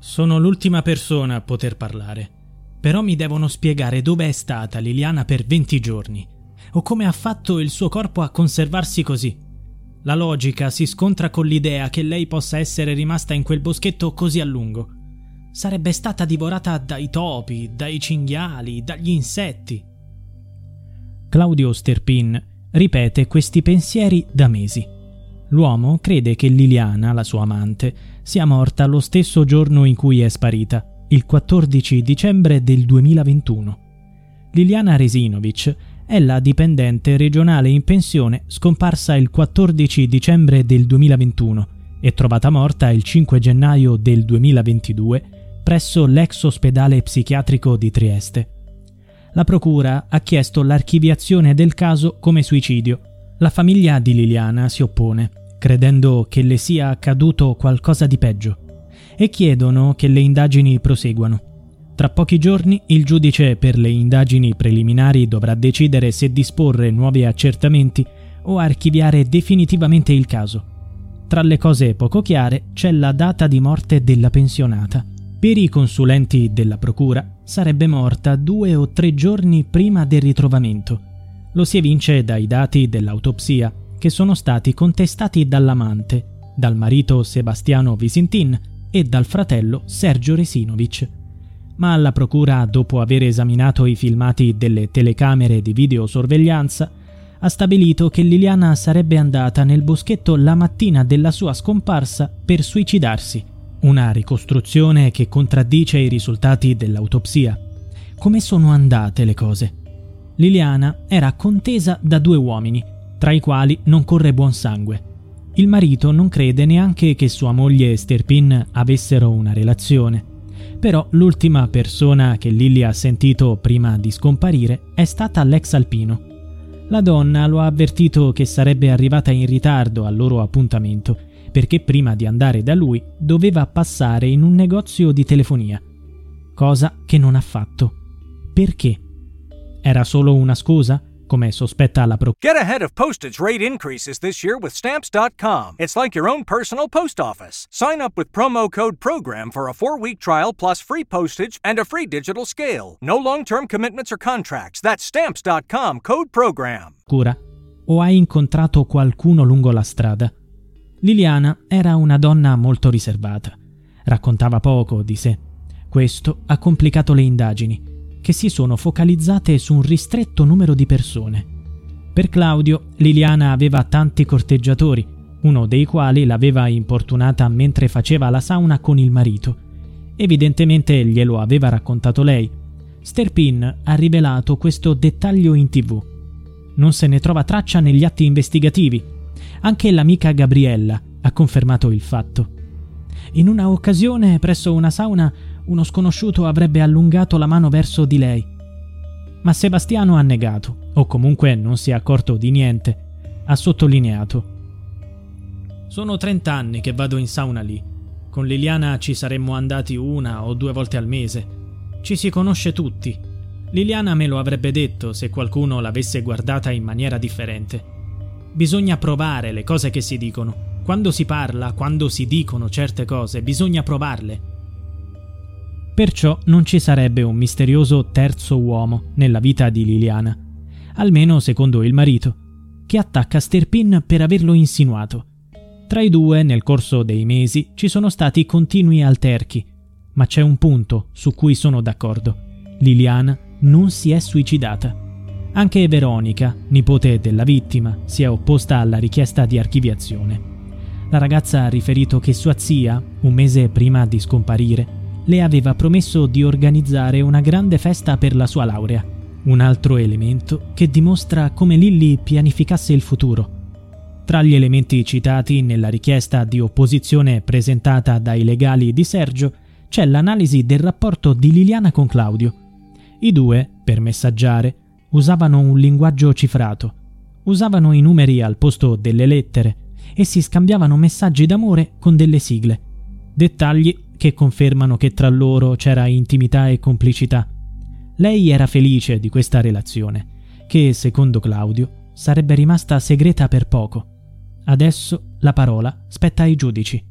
Sono l'ultima persona a poter parlare. Però mi devono spiegare dove è stata Liliana per 20 giorni o come ha fatto il suo corpo a conservarsi così. La logica si scontra con l'idea che lei possa essere rimasta in quel boschetto così a lungo. Sarebbe stata divorata dai topi, dai cinghiali, dagli insetti. Claudio Sterpin ripete questi pensieri da mesi. L'uomo crede che Liliana, la sua amante, sia morta lo stesso giorno in cui è sparita, il 14 dicembre del 2021. Liliana Resinovic è la dipendente regionale in pensione scomparsa il 14 dicembre del 2021 e trovata morta il 5 gennaio del 2022 presso l'ex ospedale psichiatrico di Trieste. La procura ha chiesto l'archiviazione del caso come suicidio. La famiglia di Liliana si oppone credendo che le sia accaduto qualcosa di peggio, e chiedono che le indagini proseguano. Tra pochi giorni il giudice per le indagini preliminari dovrà decidere se disporre nuovi accertamenti o archiviare definitivamente il caso. Tra le cose poco chiare c'è la data di morte della pensionata. Per i consulenti della procura sarebbe morta due o tre giorni prima del ritrovamento. Lo si evince dai dati dell'autopsia che sono stati contestati dall'amante, dal marito Sebastiano Visintin e dal fratello Sergio Resinovic. Ma alla procura, dopo aver esaminato i filmati delle telecamere di videosorveglianza, ha stabilito che Liliana sarebbe andata nel boschetto la mattina della sua scomparsa per suicidarsi. Una ricostruzione che contraddice i risultati dell'autopsia. Come sono andate le cose? Liliana era contesa da due uomini, tra i quali non corre buon sangue. Il marito non crede neanche che sua moglie e Sterpin avessero una relazione. Però l'ultima persona che Lily ha sentito prima di scomparire è stata l'ex alpino. La donna lo ha avvertito che sarebbe arrivata in ritardo al loro appuntamento perché prima di andare da lui doveva passare in un negozio di telefonia. Cosa che non ha fatto. Perché? Era solo una scusa? Come sospetta la Procura. Get ahead of postage rate increases this year with stamps.com. It's like your own personal post office. Sign up with promo code PROGRAM for a 4-week trial plus free postage and a free digital scale. No long-term commitments or contracts. That's stamps.com code PROGRAM. Cura o hai incontrato qualcuno lungo la strada? Liliana era una donna molto riservata. Raccontava poco di sé. Questo ha complicato le indagini che si sono focalizzate su un ristretto numero di persone. Per Claudio, Liliana aveva tanti corteggiatori, uno dei quali l'aveva importunata mentre faceva la sauna con il marito. Evidentemente glielo aveva raccontato lei. Sterpin ha rivelato questo dettaglio in tv. Non se ne trova traccia negli atti investigativi. Anche l'amica Gabriella ha confermato il fatto. In una occasione, presso una sauna, uno sconosciuto avrebbe allungato la mano verso di lei. Ma Sebastiano ha negato, o comunque non si è accorto di niente. Ha sottolineato. Sono 30 anni che vado in sauna lì. Con Liliana ci saremmo andati una o due volte al mese. Ci si conosce tutti. Liliana me lo avrebbe detto se qualcuno l'avesse guardata in maniera differente. Bisogna provare le cose che si dicono. Quando si parla, quando si dicono certe cose, bisogna provarle. Perciò non ci sarebbe un misterioso terzo uomo nella vita di Liliana, almeno secondo il marito, che attacca Sterpin per averlo insinuato. Tra i due, nel corso dei mesi, ci sono stati continui alterchi, ma c'è un punto su cui sono d'accordo. Liliana non si è suicidata. Anche Veronica, nipote della vittima, si è opposta alla richiesta di archiviazione. La ragazza ha riferito che sua zia, un mese prima di scomparire, le aveva promesso di organizzare una grande festa per la sua laurea. Un altro elemento che dimostra come Lilly pianificasse il futuro. Tra gli elementi citati nella richiesta di opposizione presentata dai legali di Sergio c'è l'analisi del rapporto di Liliana con Claudio. I due, per messaggiare, usavano un linguaggio cifrato. Usavano i numeri al posto delle lettere e si scambiavano messaggi d'amore con delle sigle. Dettagli che confermano che tra loro c'era intimità e complicità. Lei era felice di questa relazione, che, secondo Claudio, sarebbe rimasta segreta per poco. Adesso la parola spetta ai giudici.